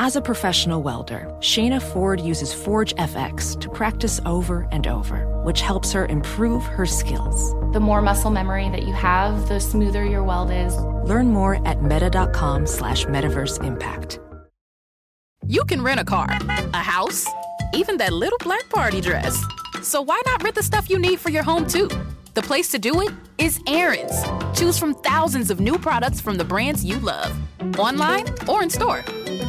As a professional welder, Shayna Ford uses ForgeFX to practice over and over, which helps her improve her skills. The more muscle memory that you have, the smoother your weld is. Learn more at meta.com slash metaverse impact. You can rent a car, a house, even that little black party dress. So why not rent the stuff you need for your home too? The place to do it is Aaron's. Choose from thousands of new products from the brands you love, online or in store.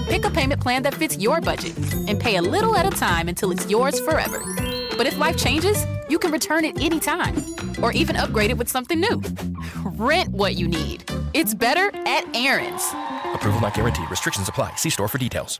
Pick a payment plan that fits your budget and pay a little at a time until it's yours forever. But if life changes, you can return it anytime or even upgrade it with something new. Rent what you need. It's better at Aaron's. Approval not guaranteed. Restrictions apply. See store for details.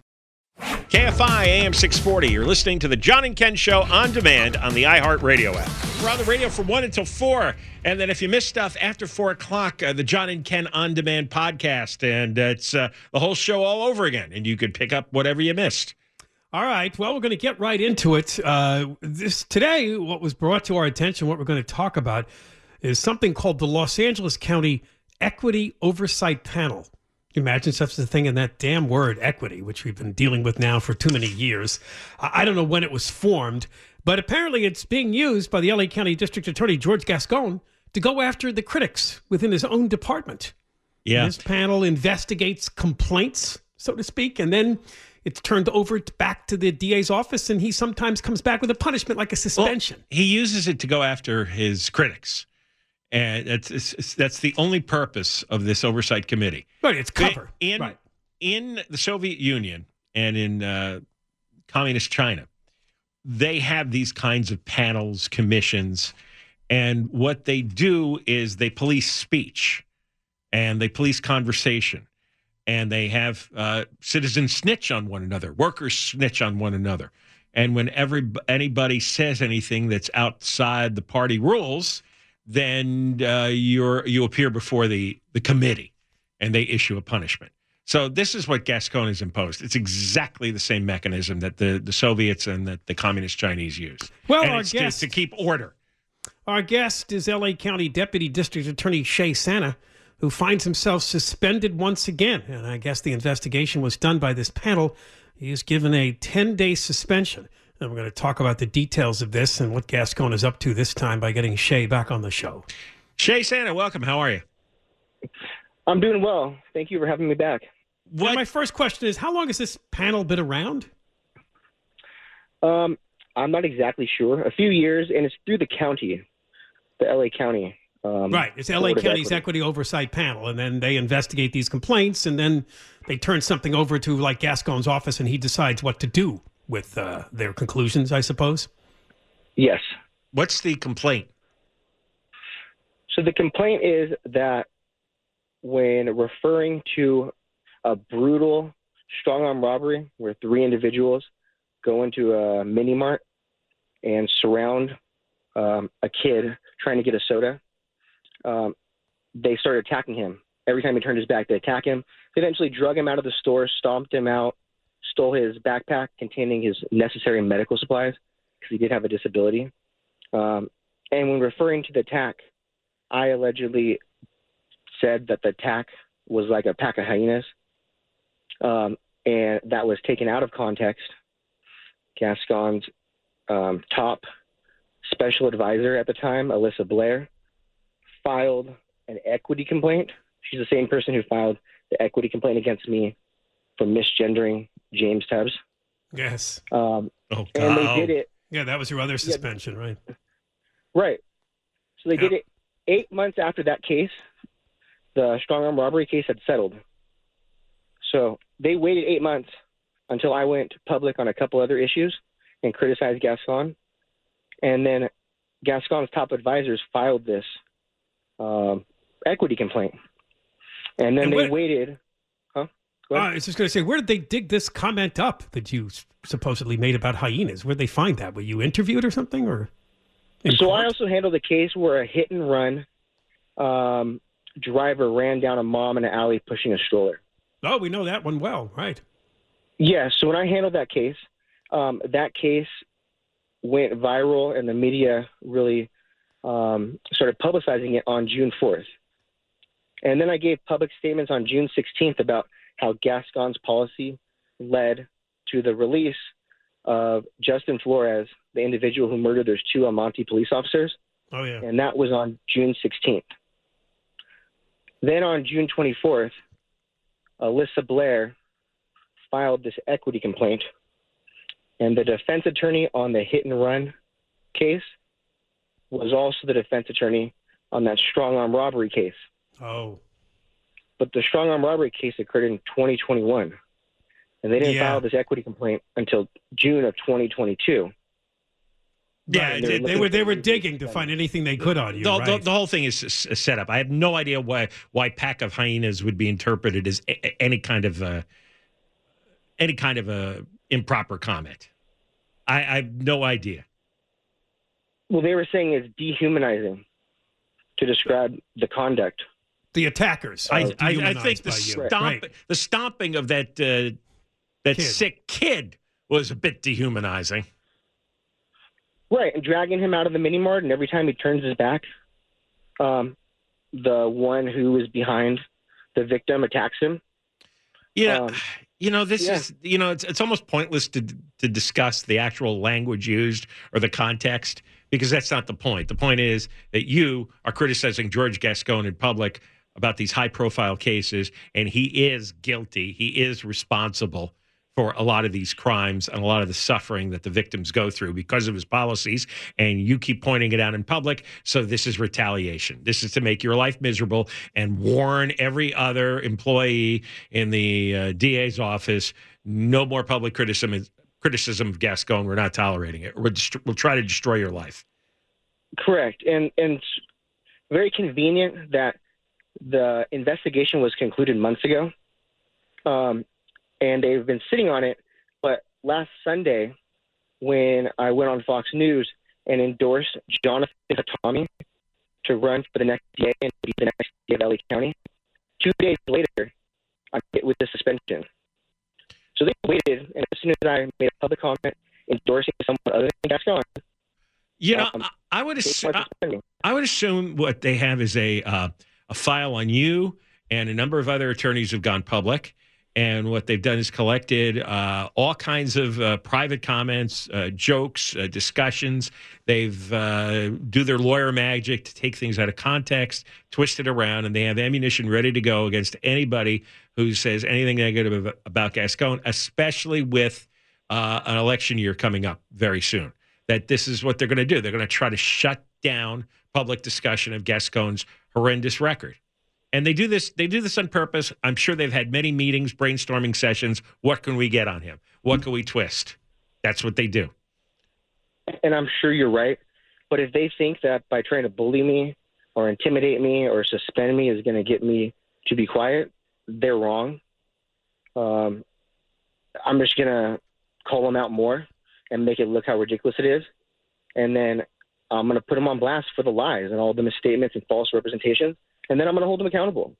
KFI AM 640. You're listening to the John and Ken Show on demand on the iHeartRadio app. We're on the radio from 1 until 4. And then if you miss stuff after 4 o'clock, uh, the John and Ken on demand podcast. And uh, it's uh, the whole show all over again. And you could pick up whatever you missed. All right. Well, we're going to get right into it. Uh, this Today, what was brought to our attention, what we're going to talk about, is something called the Los Angeles County Equity Oversight Panel. You imagine such a thing in that damn word equity, which we've been dealing with now for too many years. I don't know when it was formed, but apparently it's being used by the LA County District Attorney George Gascon to go after the critics within his own department. Yeah. This panel investigates complaints, so to speak, and then it's turned over back to the DA's office, and he sometimes comes back with a punishment like a suspension. Well, he uses it to go after his critics and it's, it's, that's the only purpose of this oversight committee. Right, it's cover. In right. in the Soviet Union and in uh, communist China, they have these kinds of panels, commissions, and what they do is they police speech, and they police conversation, and they have uh, citizens snitch on one another, workers snitch on one another, and when every anybody says anything that's outside the party rules then uh, you're you appear before the the committee, and they issue a punishment. So this is what Gascon has imposed. It's exactly the same mechanism that the, the Soviets and that the communist Chinese use. Well, and our guest to, to keep order. Our guest is LA County Deputy District Attorney Shea Sanna, who finds himself suspended once again. And I guess the investigation was done by this panel. He is given a 10 day suspension. And we're going to talk about the details of this and what Gascon is up to this time by getting Shea back on the show. Shea Sanna, welcome. How are you? I'm doing well. Thank you for having me back. What? my first question is How long has this panel been around? Um, I'm not exactly sure. A few years, and it's through the county, the LA County. Um, right. It's LA County's equity. equity. Oversight Panel, and then they investigate these complaints, and then they turn something over to like Gascon's office, and he decides what to do with uh, their conclusions, I suppose? Yes. What's the complaint? So the complaint is that when referring to a brutal strong arm robbery where three individuals go into a mini mart and surround um, a kid trying to get a soda, um, they started attacking him. Every time he turned his back, they attack him. They eventually drug him out of the store, stomped him out, stole his backpack containing his necessary medical supplies because he did have a disability. Um, and when referring to the attack, I allegedly said that the attack was like a pack of hyenas, um, and that was taken out of context. Gascon's um, top special advisor at the time, Alyssa Blair, filed an equity complaint. She's the same person who filed the equity complaint against me for misgendering James Tubbs. Yes. Um, Oh, and they did it Yeah, that was your other suspension, right? right. So they did it eight months after that case. The strong arm robbery case had settled. So they waited eight months until I went public on a couple other issues and criticized Gascon. And then Gascon's top advisors filed this um, equity complaint. And then And they what- waited. Huh? Go Uh, ahead. I was just going to say, where did they dig this comment up that you supposedly made about hyenas? Where did they find that? Were you interviewed or something, or? so I also handled a case where a hit and run um, driver ran down a mom in an alley pushing a stroller. Oh, we know that one well, right? Yeah, so when I handled that case, um, that case went viral and the media really um, started publicizing it on June 4th. And then I gave public statements on June 16th about how Gascon's policy led to the release of Justin Flores, the individual who murdered those two El Monte police officers. Oh yeah. and that was on June 16th. Then on June 24th, Alyssa Blair filed this equity complaint, and the defense attorney on the hit and run case was also the defense attorney on that strong arm robbery case. Oh. But the strong arm robbery case occurred in 2021, and they didn't Yeah. file this equity complaint until June of 2022. Yeah, Right, they're They were they were digging to find anything they could on you, the, the, right? the whole thing is s- s- set up. I have no idea why why pack of hyenas would be interpreted as a, a- any kind of uh, any kind of a improper comment. I, I have no idea. Well, they were saying it's dehumanizing to describe the conduct. The attackers. I, I, I think the by stomp Right. the stomping of that uh, that Kid. sick kid was a bit dehumanizing. Right, and dragging him out of the mini mart, and every time he turns his back, um, the one who is behind the victim attacks him. Yeah, Um, you know this yeah. is you know it's it's almost pointless to to discuss the actual language used or the context because that's not the point. The point is that you are criticizing George Gascon in public about these high profile cases and he is guilty. He is responsible for a lot of these crimes and a lot of the suffering that the victims go through because of his policies. And you keep pointing it out in public so this is retaliation. This is to make your life miserable and warn every other employee in the uh, DA's office no more public criticism criticism of Gascon we're not tolerating it. We'll, dest- we'll try to destroy your life. Correct, and and very convenient that the investigation was concluded months ago, um, and they've been sitting on it. But last Sunday, when I went on Fox News and endorsed Jonathan Hatami to run for the next DA and be the next DA of LA County, two days later, I hit with the suspension. So they waited, and as soon as I made a public comment endorsing someone other than Gascon, you know Um, I, I would assume me. I would assume what they have is a uh, a file on you and a number of other attorneys who've gone public. And what they've done is collected uh, all kinds of uh, private comments, uh, jokes, uh, discussions. They've uh, do their lawyer magic to take things out of context, twist it around, and they have ammunition ready to go against anybody who says anything negative about Gascon, especially with uh, an election year coming up very soon. That this is what they're going to do. They're going to try to shut down public discussion of Gascon's horrendous record. And they do this. They do this on purpose. I'm sure they've had many meetings, brainstorming sessions. What can we get on him? What can we twist? That's what they do. and I'm sure you're right. But if they think that by trying to bully me or intimidate me or suspend me is going to get me to be quiet, they're wrong. Um, I'm just going to call them out more and make it look how ridiculous it is. And then I'm going to put them on blast for the lies and all the misstatements and false representations. And then I'm going to hold them accountable.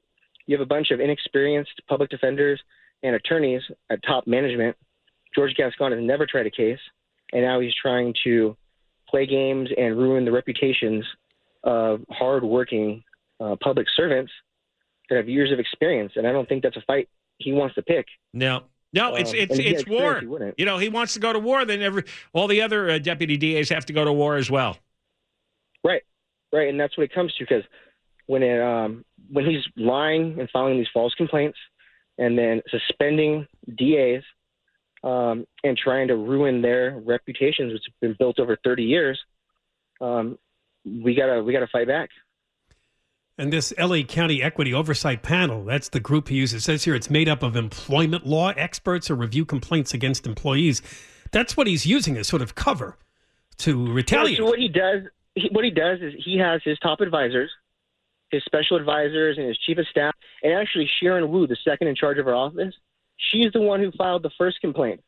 You have a bunch of inexperienced public defenders and attorneys at top management. George Gascon has never tried a case and now he's trying to play games and ruin the reputations of hardworking uh, public servants that have years of experience. And I don't think that's a fight he wants to pick. No, no, it's Um, it's it's war. You know, he wants to go to war. Then every all the other uh, deputy DAs have to go to war as well. Right, right, and that's what it comes to because when it um, when he's lying and filing these false complaints, and then suspending DAs um, and trying to ruin their reputations, which have been built over 30 years, um, we gotta we gotta fight back. And this LA County Equity Oversight Panel, that's the group he uses. It says here it's made up of employment law experts who review complaints against employees. That's what he's using as sort of cover to retaliate. So what he does, he, what he does is he has his top advisors, his special advisors, and his chief of staff, and actually Sharon Woo, the second in charge of our office, she's the one who filed the first complaint.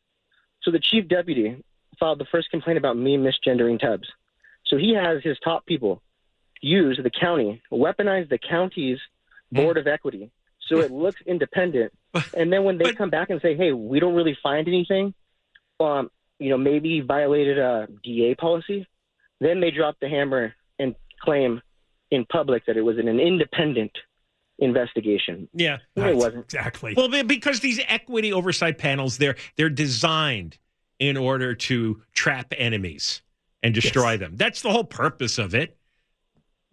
So the chief deputy filed the first complaint about me misgendering Tubbs. So he has his top people use the county, weaponize the county's board of equity so it looks independent. And then when they come back and say, hey, we don't really find anything, um, you know, maybe violated a DA policy, then they drop the hammer and claim in public that it was an independent investigation. Yeah, it wasn't exactly. Well, because these equity oversight panels, they're they're designed in order to trap enemies and destroy Yes. them. That's the whole purpose of it.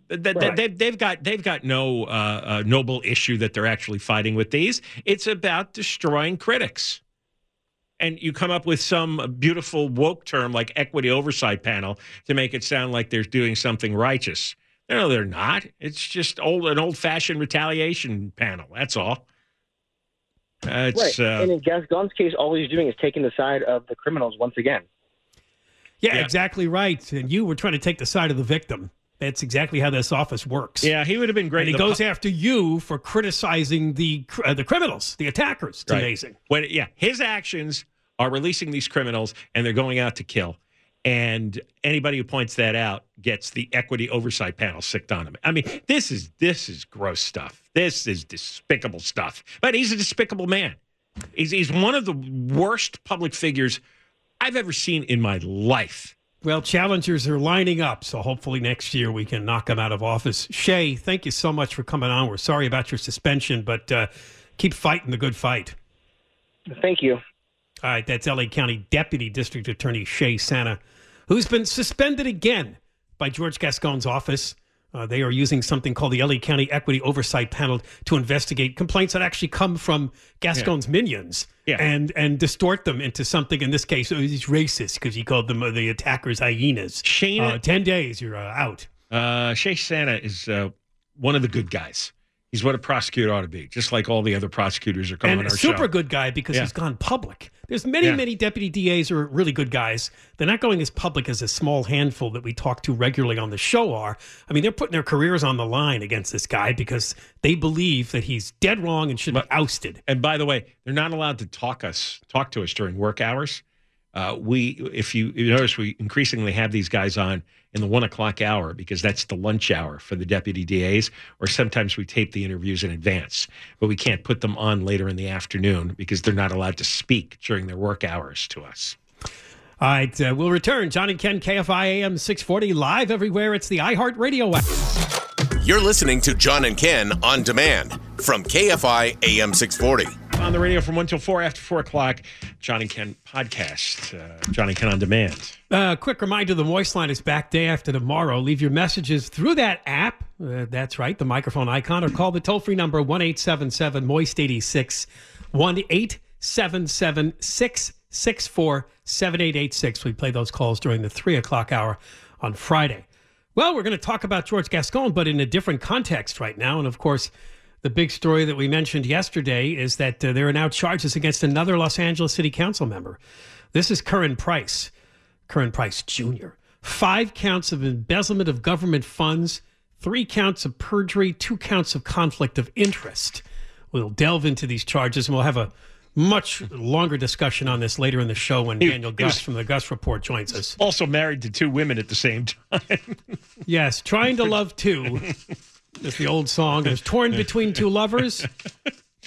Th- th- Right. They've, they've got they've got no uh, uh, noble issue that they're actually fighting with these. It's about destroying critics. And you come up with some beautiful woke term like equity oversight panel to make it sound like they're doing something righteous. No, they're not. It's just old an old fashioned retaliation panel. That's all. Uh, it's, right. uh, and in Gascon's case, all he's doing is taking the side of the criminals once again. Yeah, Yeah. exactly right. And you were trying to take the side of the victim. That's exactly how this office works. yeah, he would have been great. And he The goes pu- after you for criticizing the uh, the criminals, the attackers. It's Right. amazing. when yeah, his actions are releasing these criminals and they're going out to kill. And anybody who points that out gets the equity oversight panel sicked on him. I mean, this is this is gross stuff. This is despicable stuff. But he's a despicable man. He's he's one of the worst public figures I've ever seen in my life. Well, challengers are lining up, so hopefully next year we can knock them out of office. Shea, thank you so much for coming on. We're sorry about your suspension, but uh, keep fighting the good fight. Thank you. All right, that's LA County Deputy District Attorney Shea Sanna, who's been suspended again by George Gascon's office. Uh, they are using something called the LA County Equity Oversight Panel to investigate complaints that actually come from Gascon's minions Yeah. and and distort them into something. In this case, oh, he's racist because he called them uh, the attackers hyenas. Shayna- uh, ten days, you're uh, out. Uh, Shea Sanna is uh, one of the good guys. He's what a prosecutor ought to be, just like all the other prosecutors are coming and a our super show. good guy because Yeah. he's gone public. There's many, Yeah. many deputy DAs who are really good guys. They're not going as public as a small handful that we talk to regularly on the show are. I mean, they're putting their careers on the line against this guy because they believe that he's dead wrong and should But- be ousted. And by the way, they're not allowed to talk us talk to us during work hours. Uh, we, if you, you notice, we increasingly have these guys on in the one o'clock hour because that's the lunch hour for the deputy DAs. Or sometimes we tape the interviews in advance, but we can't put them on later in the afternoon because they're not allowed to speak during their work hours to us. All right, uh, we'll return. John and Ken, KFI AM 640, live everywhere. It's the iHeartRadio app. You're listening to John and Ken on demand from KFI AM 640. On the radio from one till four after four o'clock, John and Ken podcast, uh, John and Ken on demand. Uh, quick reminder the Moist Line is back day after tomorrow. Leave your messages through that app. Uh, that's right, the microphone icon, or call the toll free number 1 877 Moist 86 1 877 664 7886. We play those calls during the 3 o'clock hour on Friday. Well, we're going to talk about George Gascon, but in a different context right now. And of course, the big story that we mentioned yesterday is that uh, there are now charges against another Los Angeles City Council member. This is Curren Price. Curren Price Jr. Five counts of embezzlement of government funds, three counts of perjury, two counts of conflict of interest. We'll delve into these charges and we'll have a much longer discussion on this later in the show when Daniel Guss was- from the Guss Report joins us. Also married to two women at the same time. Yes, trying to love two. Is the old song. Is torn between two lovers.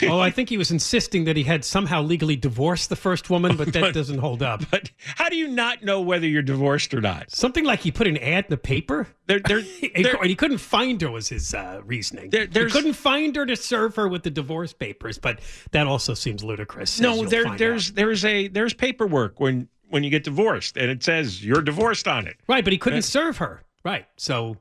Oh, I think he was insisting that he had somehow legally divorced the first woman, but that doesn't hold up. But how do you not know whether you're divorced or not? Something like he put an ad in the paper. There, there, And there- he couldn't find her was his uh, reasoning. There- he couldn't find her to serve her with the divorce papers, but that also seems ludicrous. no, there, there's, out. there's a, there's paperwork when, when you get divorced, and it says you're divorced on it. right, but he couldn't serve her. Right, so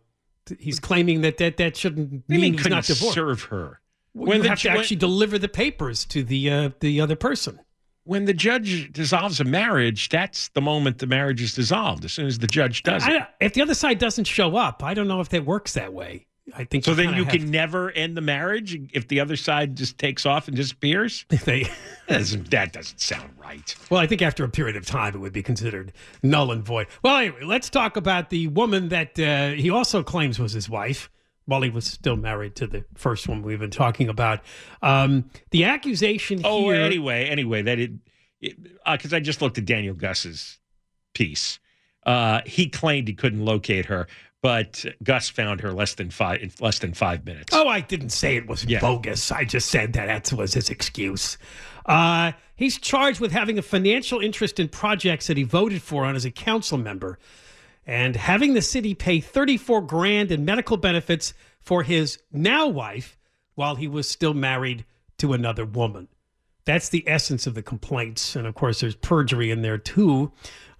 he's claiming that that, that shouldn't What do you mean mean he's not divorced. serve her? Well, you the have to when- actually deliver the papers to the uh, the other person. when the judge dissolves a marriage, that's the moment the marriage is dissolved. As soon as the judge does it. I, if the other side doesn't show up, I don't know if that works that way. I think So then you can never end the marriage if the other side just takes off and disappears. they. That doesn't, that doesn't sound right. Well, I think after a period of time, it would be considered null and void. Well, anyway, let's talk about the woman that uh, he also claims was his wife while he was still married to the first one we've been talking about. Um, the accusation Oh, here. anyway, anyway, that it because I just looked at Daniel Guss's piece. Uh, he claimed he couldn't locate her, but Guss found her less than five in less than five minutes. Oh, I didn't say it was Yeah. bogus. I just said that that was his excuse. Uh, he's charged with having a financial interest in projects that he voted for on as a council member and having the city pay 34 grand in medical benefits for his now wife while he was still married to another woman. That's the essence of the complaints. And of course, there's perjury in there too.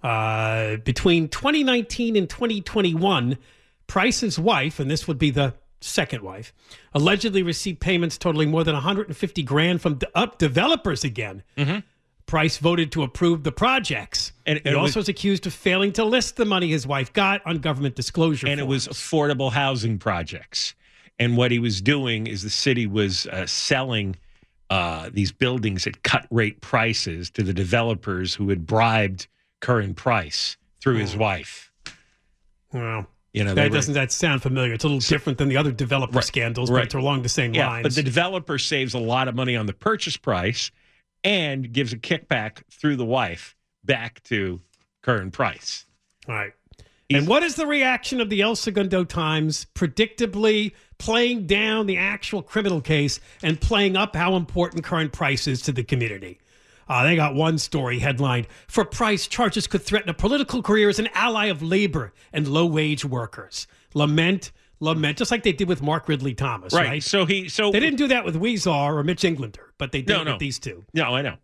Uh, between 2019 and 2021, Price's wife, and this would be the second wife, allegedly received payments totaling more than 150 grand from de- up developers again. Price voted to approve the projects. And he also was- was accused of failing to list the money his wife got on government disclosure. and it was affordable housing projects. And what he was doing is the city was uh, selling uh, these buildings at cut rate prices to the developers who had bribed Curren Price through his wife. Well, You know, that were- doesn't that sound familiar? It's a little different than the other developer Right, scandals, right. but it's along the same yeah, lines. but the developer saves a lot of money on the purchase price and gives a kickback through the wife back to Curren Price. All right. He's- And what is the reaction of the El Segundo Times? Predictably playing down the actual criminal case and playing up how important Curren Price is to the community. Uh, they got one story headlined For Price, charges could threaten a political career as an ally of labor and low wage workers. Lament, lament, just like they did with Mark Ridley Thomas, right? Right. So he so They didn't do that with Huizar or Mitch Englander, but they did No, no. with these two. No, I know.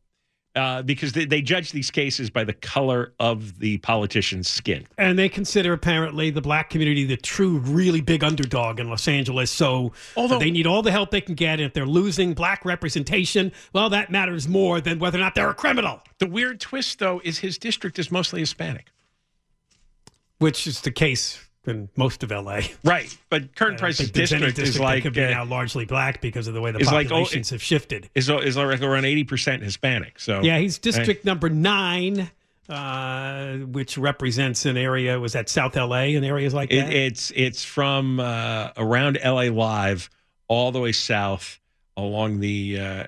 Uh, because they, they judge these cases by the color of the politician's skin. And they consider apparently the black community the true, really big underdog in Los Angeles. So Although- they need all the help they can get. And if they're losing black representation, well, that matters more than whether or not they're a criminal, The weird twist, though, is his district is mostly Hispanic. which is the case in most of LA. Right. But current don't price's there's district, is like could be uh, now largely black because of the way the is like, oh, populations have shifted. is, is like around eighty percent Hispanic. So Yeah, he's district number nine, uh, which represents an area. Was that South LA and areas like It, that? it's it's from uh, around LA Live all the way south along the uh,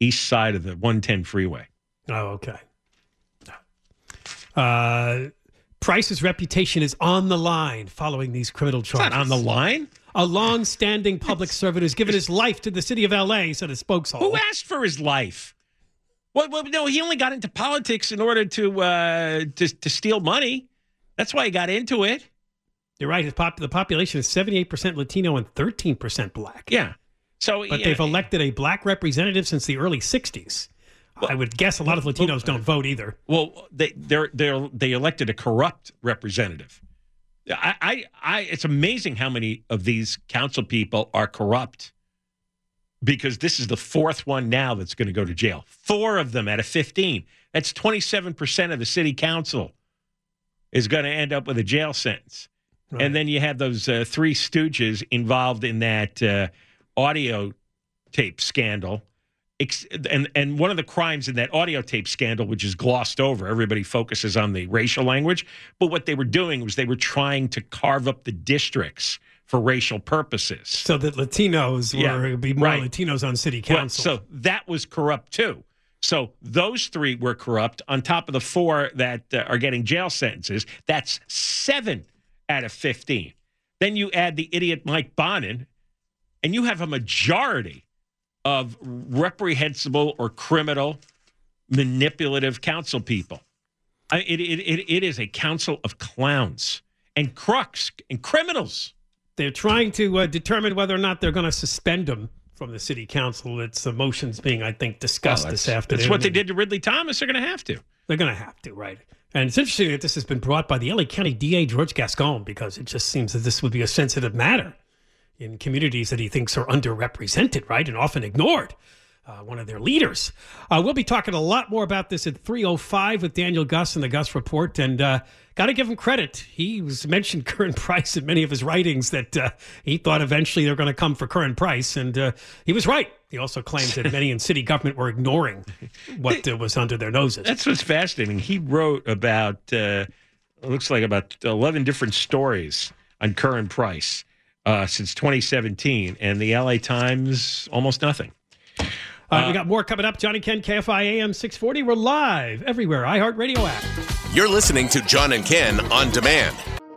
east side of the 110 freeway. Oh, okay. Price's reputation is on the line following these criminal charges. on the line. A long-standing public servant who's given his life to the city of L.A., said a spokeshole. Who asked for his life? Well, well, no, he only got into politics in order to uh, to to steal money. That's why he got into it. You're right. His pop- the population is 78% Latino and 13% black. Yeah. So, But yeah, they've elected a black representative since the early 60s. I would guess a lot of Latinos don't vote either. Well, they they're they they elected a corrupt representative. I, I I it's amazing how many of these council people are corrupt. Because this is the fourth one now that's going to go to jail. Four of them out of 15. That's 27% of the city council is going to end up with a jail sentence. Right. And then you have those uh, three stooges involved in that uh, audio tape scandal. And and one of the crimes in that audio tape scandal, which is glossed over, everybody focuses on the racial language. But what they were doing was they were trying to carve up the districts for racial purposes. So that Latinos Yeah, were be more right. Latinos on city Well, council. so that was corrupt too. So those three were corrupt on top of the four that uh, are getting jail sentences. That's seven out of 15. Then you add the idiot Mike Bonin, and you have a majority of reprehensible or criminal, manipulative council people. I, it, it, it, it is a council of clowns and crooks and criminals. They're trying to uh, determine whether or not they're going to suspend him from the city council. It's the motions being, I think, discussed Well, this afternoon. That's what they did to Ridley Thomas. They're going to have to. They're going to have to, right? And it's interesting that this has been brought by the LA County DA George Gascon because it just seems that this would be a sensitive matter in communities that he thinks are underrepresented, right, and often ignored. uh, one of their leaders. Uh, we'll be talking a lot more about this at 3.05 with Daniel Guss and the Guss Report. And uh, got to give him credit. He was mentioned Curren Price in many of his writings that uh, he thought eventually they're going to come for Curren Price. And uh, he was right. He also claims that many in city government were ignoring what uh, was under their noses. That's what's fascinating. He wrote about, uh, it looks like about 11 different stories on Curren Price uh, since 2017, and the LA Times, almost nothing. Uh, we got more coming up. Johnny Ken, KFI AM 640. We're live everywhere. iHeartRadio app. You're listening to John and Ken on demand.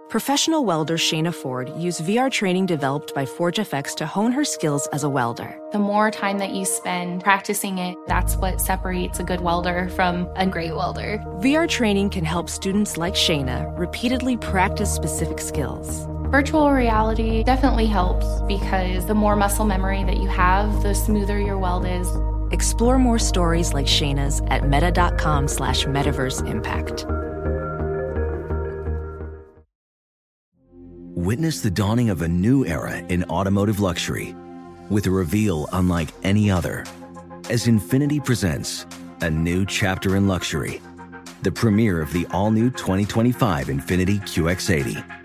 Professional welder Shayna Ford used VR training developed by ForgeFX to hone her skills as a welder. The more time that you spend practicing it, that's what separates a good welder from a great welder. VR training can help students like Shayna repeatedly practice specific skills. Virtual reality definitely helps because the more muscle memory that you have, the smoother your weld is. Explore more stories like Shayna's at meta.com slash metaverse impact. Witness the dawning of a new era in automotive luxury with a reveal unlike any other as Infiniti presents a new chapter in luxury, the premiere of the all-new 2025 Infiniti QX80.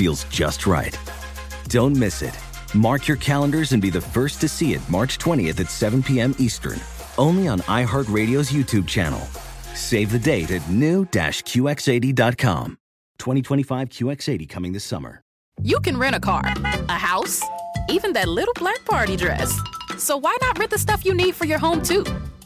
feels just right. Don't miss it. Mark your calendars and be the first to see it March 20th at 7 p.m. Eastern, only on iHeartRadio's YouTube channel. Save the date at new-QX80.com. 2025 QX80 coming this summer. You can rent a car, a house, even that little black party dress. So why not rent the stuff you need for your home too?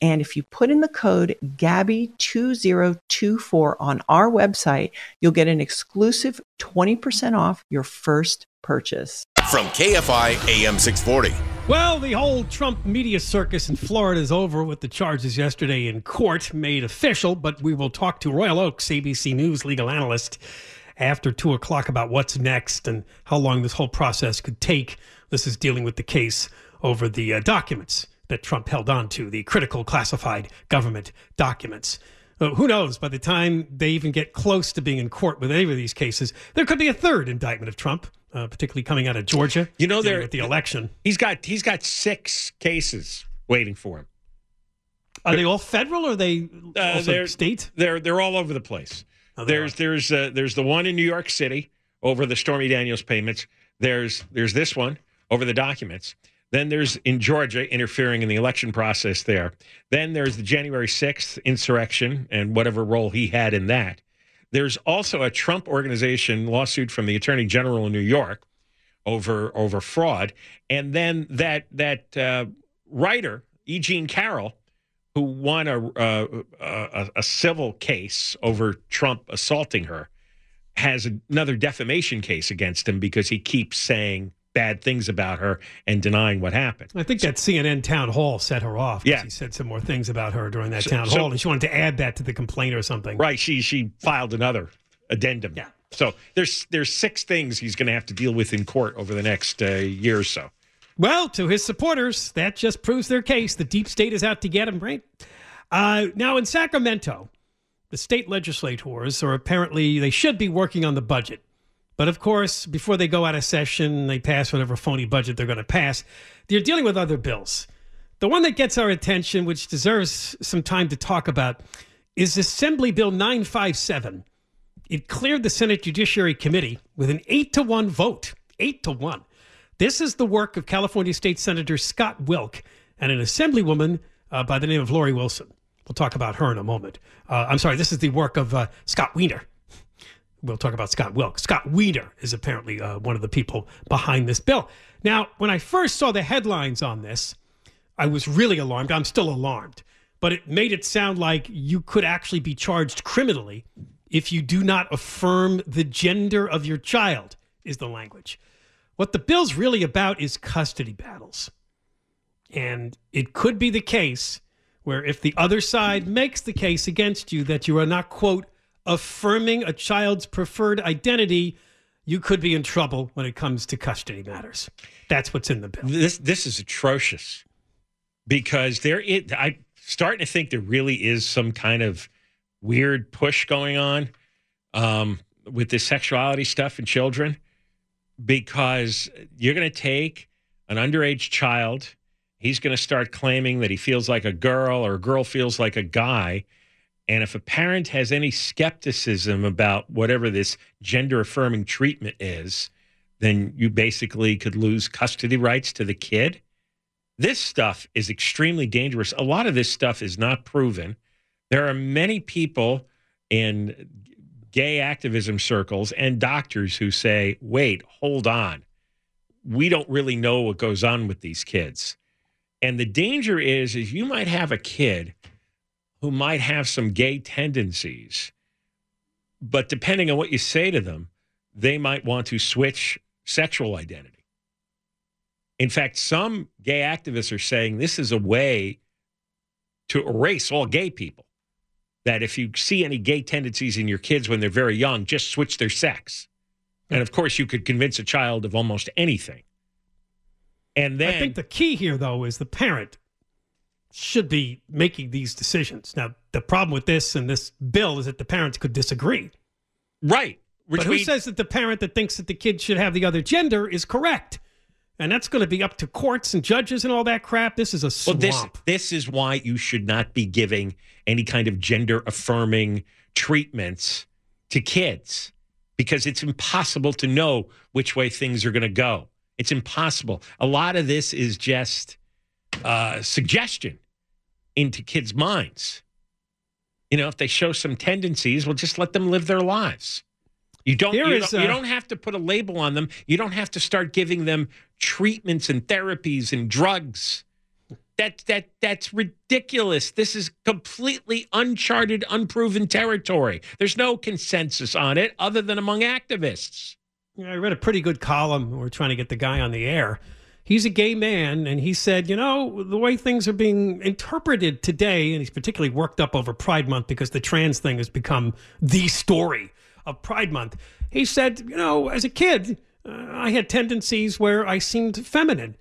And if you put in the code GABBY2024 on our website, you'll get an exclusive 20% off your first purchase. From KFI AM 640. Well, the whole Trump media circus in Florida is over with the charges yesterday in court made official, but we will talk to Royal Oakes, ABC News legal analyst, after two o'clock about what's next and how long this whole process could take. This is dealing with the case over the uh, documents that Trump held on to, the critical classified government documents. Uh, who knows? By the time they even get close to being in court with any of these cases, there could be a third indictment of Trump, uh, particularly coming out of Georgia. You know, there with the election. He's got he's got six cases waiting for him. Are they all federal or are they Uh, they're, state? They're they're all over the place. Oh, there's there's uh, there's the one in New York City over the Stormy Daniels payments. There's there's this one over the documents. Then there's in Georgia interfering in the election process there. Then there's the January 6th insurrection and whatever role he had in that. There's also a Trump organization lawsuit from the Attorney General in New York over over fraud, and then that that uh, writer E. Jean Carroll, who won a, uh, a a civil case over Trump assaulting her, has another defamation case against him because he keeps saying bad things about her and denying what happened. I think that CNN town hall set her off. Yeah. he said some more things about her during that So- town so- hall, and she wanted to add that to the complaint or something. Right. She she filed another addendum. Yeah. So there's there's six things he's going to have to deal with in court over the next uh, year or so. Well, to his supporters, that just proves their case. The deep state is out to get him, right? Uh, now, in Sacramento, the state legislators are apparently, they should be working on the budget. But of course, before they go out of session, they pass whatever phony budget they're going to pass. They're dealing with other bills. The one that gets our attention, which deserves some time to talk about, is Assembly Bill 957. It cleared the Senate Judiciary Committee with an eight to one vote. Eight to one. This is the work of California State Senator Scott Wilk and an Assemblywoman uh, by the name of Lori Wilson. We'll talk about her in a moment. Uh, I'm sorry, this is the work of uh, Scott Wiener. We'll talk about Scott Wilk. Scott Wiener is apparently uh, one of the people behind this bill. Now, when I first saw the headlines on this, I was really alarmed. I'm still alarmed. But it made it sound like you could actually be charged criminally if you do not affirm the gender of your child, is the language. What the bill's really about is custody battles. And it could be the case where if the other side makes the case against you that you are not, quote, affirming a child's preferred identity, you could be in trouble when it comes to custody matters. That's what's in the bill. This this is atrocious because there it I starting to think there really is some kind of weird push going on um, with this sexuality stuff in children because you're going to take an underage child he's going to start claiming that he feels like a girl or a girl feels like a guy and if a parent has any skepticism about whatever this gender affirming treatment is then you basically could lose custody rights to the kid this stuff is extremely dangerous. A lot of this stuff is not proven. There are many people in gay activism circles and doctors who say, wait, hold on. We don't really know what goes on with these kids. And the danger is is you might have a kid who might have some gay tendencies, but depending on what you say to them, they might want to switch sexual identity. In fact, some gay activists are saying this is a way to erase all gay people. That if you see any gay tendencies in your kids when they're very young, just switch their sex. And of course, you could convince a child of almost anything. And then I think the key here, though, is the parent should be making these decisions. Now, the problem with this and this bill is that the parents could disagree. Right. Which but who we- says that the parent that thinks that the kid should have the other gender is correct? And that's going to be up to courts and judges and all that crap. This is a Well, swamp. this this is why you should not be giving any kind of gender affirming treatments to kids because it's impossible to know which way things are going to go. It's impossible. A lot of this is just uh, suggestion into kids' minds. You know, if they show some tendencies, well, just let them live their lives. You don't, you, is, don't you don't have to put a label on them. You don't have to start giving them treatments and therapies and drugs. That that that's ridiculous. This is completely uncharted, unproven territory. There's no consensus on it other than among activists. I read a pretty good column. We're trying to get the guy on the air. He's a gay man, and he said, you know, the way things are being interpreted today, and he's particularly worked up over Pride Month because the trans thing has become the story of Pride Month. He said, you know, as a kid, uh, I had tendencies where I seemed feminine.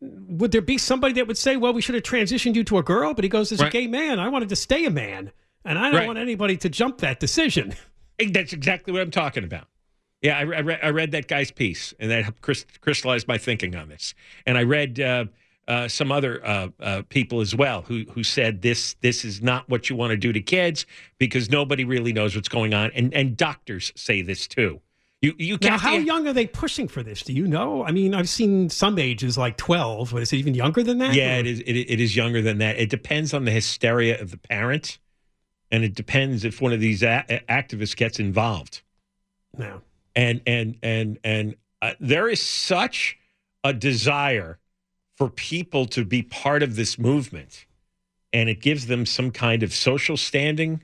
Would there be somebody that would say, well, we should have transitioned you to a girl? But he goes, as a gay man, I wanted to stay a man, and I don't Right. want anybody to jump that decision. That's exactly what I'm talking about. Yeah, I, I, read, I read that guy's piece, and that helped crys- crystallize my thinking on this. And I read uh, uh, some other uh, uh, people as well who who said this this is not what you want to do to kids because nobody really knows what's going on, and and doctors say this too. You you Now, how young are they pushing for this? Do you know? I mean, I've seen some ages like 12, but is it even younger than that? Yeah, Or- it is. It, it is younger than that. It depends on the hysteria of the parent, and it depends if one of these a- activists gets involved. No. And and and and uh, there is such a desire for people to be part of this movement and it gives them some kind of social standing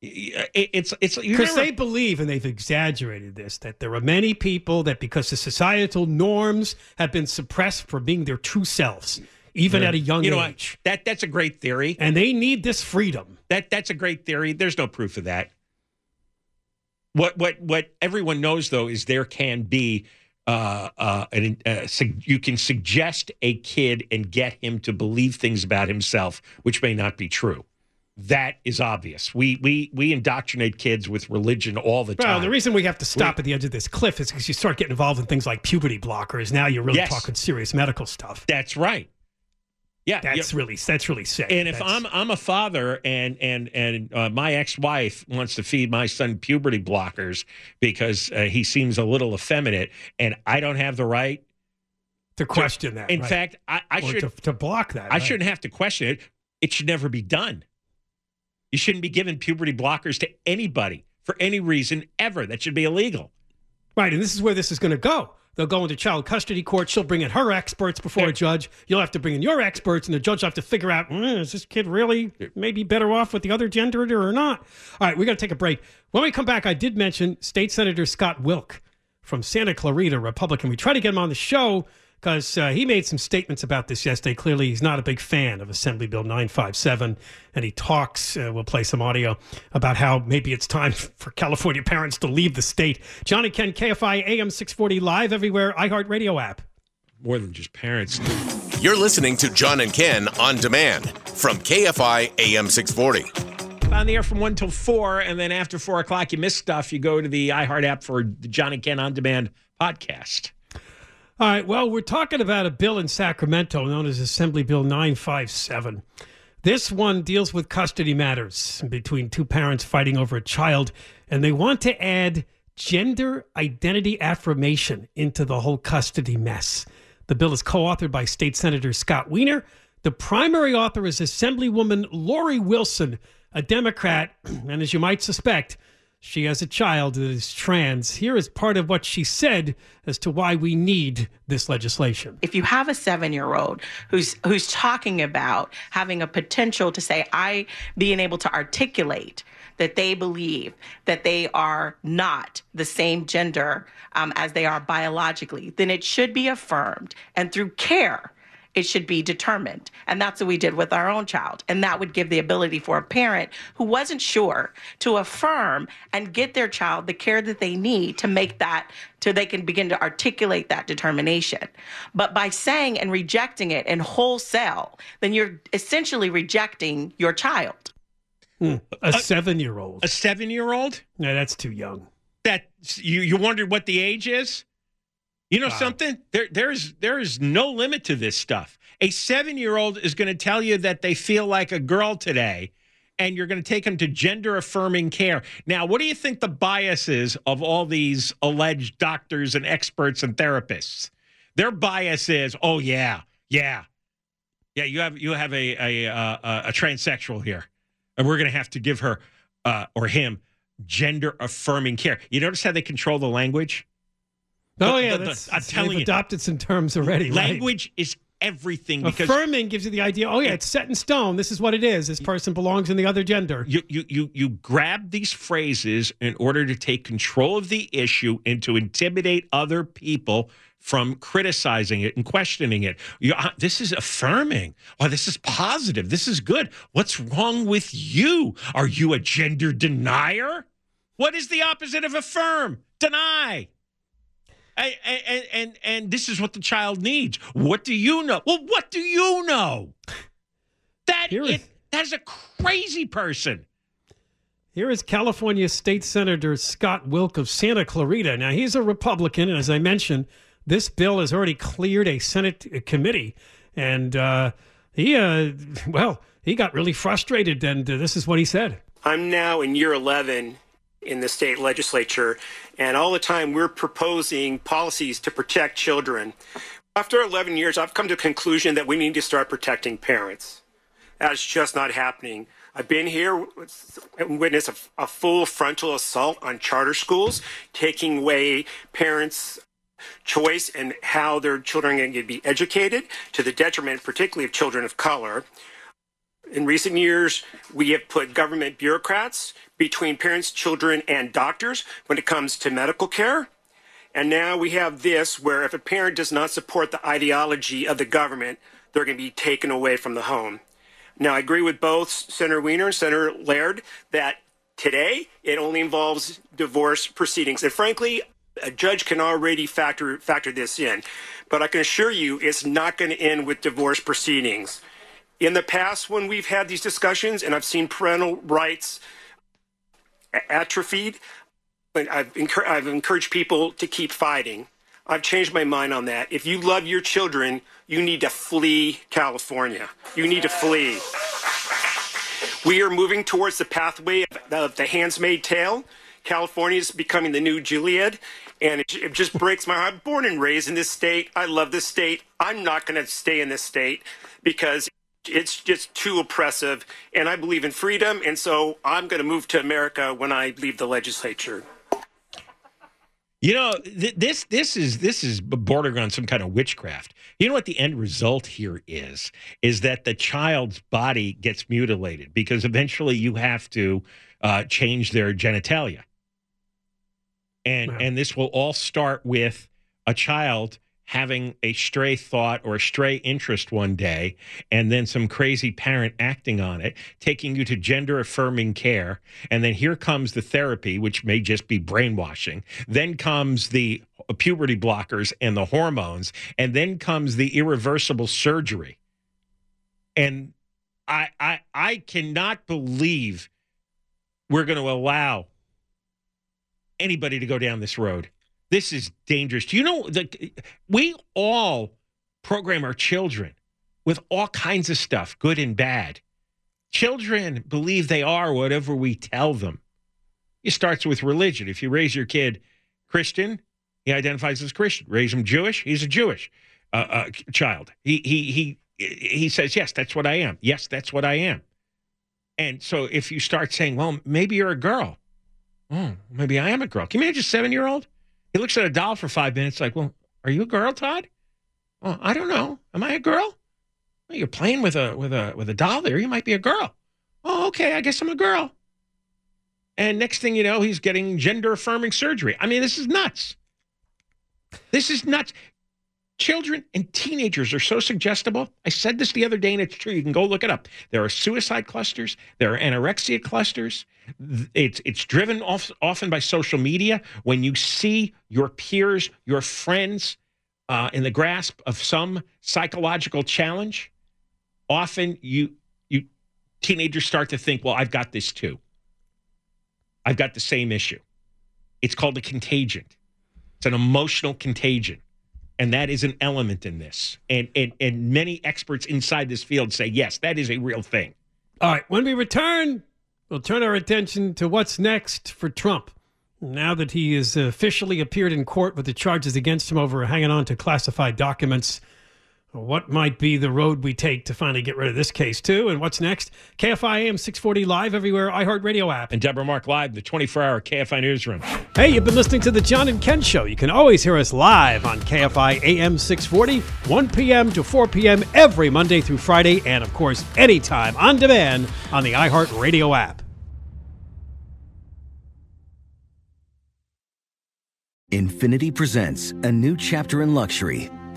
it's it's because they believe and they've exaggerated this that there are many people that because the societal norms have been suppressed from being their true selves even Yeah. at a young You know age what? That that's a great theory. and they need this freedom That that's a great theory. There's no proof of that. What what what everyone knows though is there can be uh, uh, an, uh, you can suggest a kid and get him to believe things about himself which may not be true. That is obvious. We we we indoctrinate kids with religion all the time. well the reason we have to stop at the edge of this cliff is because you start getting involved in things like puberty blockers now you're really Yes. talking serious medical stuff That's right. Yeah, that's really that's really sick And if That's- I'm I'm a father and and and uh, my ex-wife wants to feed my son puberty blockers because uh, he seems a little effeminate, and I don't have the right to question that In right. fact, I, I should to, to block that I right. shouldn't have to question it. It should never be done. You shouldn't be giving puberty blockers to anybody for any reason ever. That should be illegal. Right, and this is where this is going to go. They'll go into child custody court. She'll bring in her experts before a judge. You'll have to bring in your experts, and the judge will have to figure out "Mm, is this kid really maybe better off with the other gender or not? All right, we got to take a break. When we come back, I did mention State Senator Scott Wilk from Santa Clarita, Republican. We try to get him on the show because uh, he made some statements about this yesterday. Clearly, he's not a big fan of Assembly Bill 957, and he talks, uh, we'll play some audio, about how maybe it's time for California parents to leave the state. Johnny Ken, KFI AM 640 live everywhere, iHeartRadio app. More than just parents. You're listening to John and Ken on demand from KFI AM 640. On the air from one till four, and then after four o'clock, you miss stuff. You go to the iHeart app for the John and Ken on demand podcast. All right. Well, we're talking about a bill in Sacramento known as Assembly Bill 957. This one deals with custody matters between two parents fighting over a child, and they want to add gender identity affirmation into the whole custody mess. The bill is co authored by State Senator Scott Wiener. The primary author is Assemblywoman Lori Wilson, a Democrat, and as you might suspect, she has a child that is trans. Here is part of what she said as to why we need this legislation. if you have a seven year old who's who's talking about having a potential to say i being able to articulate that they believe that they are not the same gender um, as they are biologically then it should be affirmed and through care it should be determined. And that's what we did with our own child. And that would give the ability for a parent who wasn't sure to affirm and get their child the care that they need to make that, so they can begin to articulate that determination. But by saying and rejecting it in wholesale, then you're essentially rejecting your child. Hmm. A seven year old. A uh, seven year old? No, that's too young. That you you wondered what the age is? You know something? There there's there is no limit to this stuff. A seven year old is going to tell you that they feel like a girl today, and you're going to take them to gender affirming care. Now, what do you think the bias is of all these alleged doctors and experts and therapists? Their bias is, oh yeah, yeah, yeah. You have you have a a uh, a transsexual here, and we're going to have to give her uh, or him gender affirming care. You notice how they control the language? Oh, The- yeah. the- the- that's, I'm telling you, adopted some terms already. right. language is everything because Affirming gives you the idea, oh, yeah, it's set in stone. This is what it is. This person belongs in the other gender. you you you you grab these phrases in order to take control of the issue and to intimidate other people from criticizing it and questioning it. You, uh, this is affirming. Oh, this is positive. This is good. What's wrong with you? Are you a gender denier? What is the opposite of affirm? Deny. I- I- And, and and this is what the child needs. What do you know? Well, what do you know? That it, that is a crazy person. Here is California State Senator Scott Wilk of Santa Clarita. Now, he's a Republican, and as I mentioned, this bill has already cleared a Senate committee. And uh, he, uh, well, he got really frustrated, and uh, this is what he said. I'm now in year 11 in the state legislature, and all the time we're proposing policies to protect children. After 11 years, I've come to a conclusion that we need to start protecting parents. That's just not happening. I've been here and witnessed a, a full frontal assault on charter schools, taking away parents' choice and how their children are going to be educated to the detriment, particularly of children of color In recent years, we have put government bureaucrats between parents, children, and doctors when it comes to medical care. And now we have this where if a parent does not support the ideology of the government, they're going to be taken away from the home. Now, I agree with both Senator Wiener and Senator Laird that today it only involves divorce proceedings. And frankly, a judge can already factor factor this in. But I can assure you it's not going to end with divorce proceedings. In the past, when we've had these discussions and I've seen parental rights atrophied, I've, I've encouraged people to keep fighting. I've changed my mind on that. If you love your children, you need to flee California. You need to flee. We are moving towards the pathway of the Handmaid's Tale. California is becoming the new Gilead, and it, it just breaks my heart. Born and raised in this state, I love this state. I'm not going to stay in this state because it's just too oppressive, and I believe in freedom, and so I'm going to move to America when I leave the legislature. You know, th- this this is this is bordering on some kind of witchcraft. You know what the end result here is? Is that the child's body gets mutilated because eventually you have to uh, change their genitalia, and and this will all start with a child having a stray thought or a stray interest one day and then some crazy parent acting on it taking you to gender affirming care and then here comes the therapy which may just be brainwashing. Then comes the puberty blockers and the hormones and then comes the irreversible surgery. And i i i cannot believe we're going to allow anybody to go down this road this is dangerous. Do you know that we all program our children with all kinds of stuff, good and bad. Children believe they are whatever we tell them. It starts with religion. If you raise your kid Christian, he identifies as Christian. Raise him Jewish, he's a Jewish uh, uh, child. He he he he says, "Yes, that's what I am. Yes, that's what I am." And so, if you start saying, "Well, maybe you're a girl," oh, maybe I am a girl. Can you imagine a seven-year-old? He looks at a doll for five minutes, like, well, are you a girl, Todd? Well, I don't know. Am I a girl? Well, you're playing with a with a with a doll there. You might be a girl. Oh, okay. I guess I'm a girl. And next thing you know, he's getting gender affirming surgery. I mean, this is nuts. This is nuts. Children and teenagers are so suggestible. I said this the other day, and it's true. You can go look it up. There are suicide clusters. There are anorexia clusters. It's it's driven off, often by social media. When you see your peers, your friends, uh, in the grasp of some psychological challenge, often you you teenagers start to think, "Well, I've got this too. I've got the same issue." It's called a contagion. It's an emotional contagion and that is an element in this. And, and and many experts inside this field say yes, that is a real thing. All right, when we return, we'll turn our attention to what's next for Trump. Now that he has officially appeared in court with the charges against him over hanging on to classified documents what might be the road we take to finally get rid of this case, too? And what's next? KFI AM 640 live everywhere, iHeartRadio app. And Deborah Mark live, in the 24 hour KFI newsroom. Hey, you've been listening to The John and Ken Show. You can always hear us live on KFI AM 640, 1 p.m. to 4 p.m. every Monday through Friday, and of course, anytime on demand on the iHeartRadio app. Infiniti presents a new chapter in luxury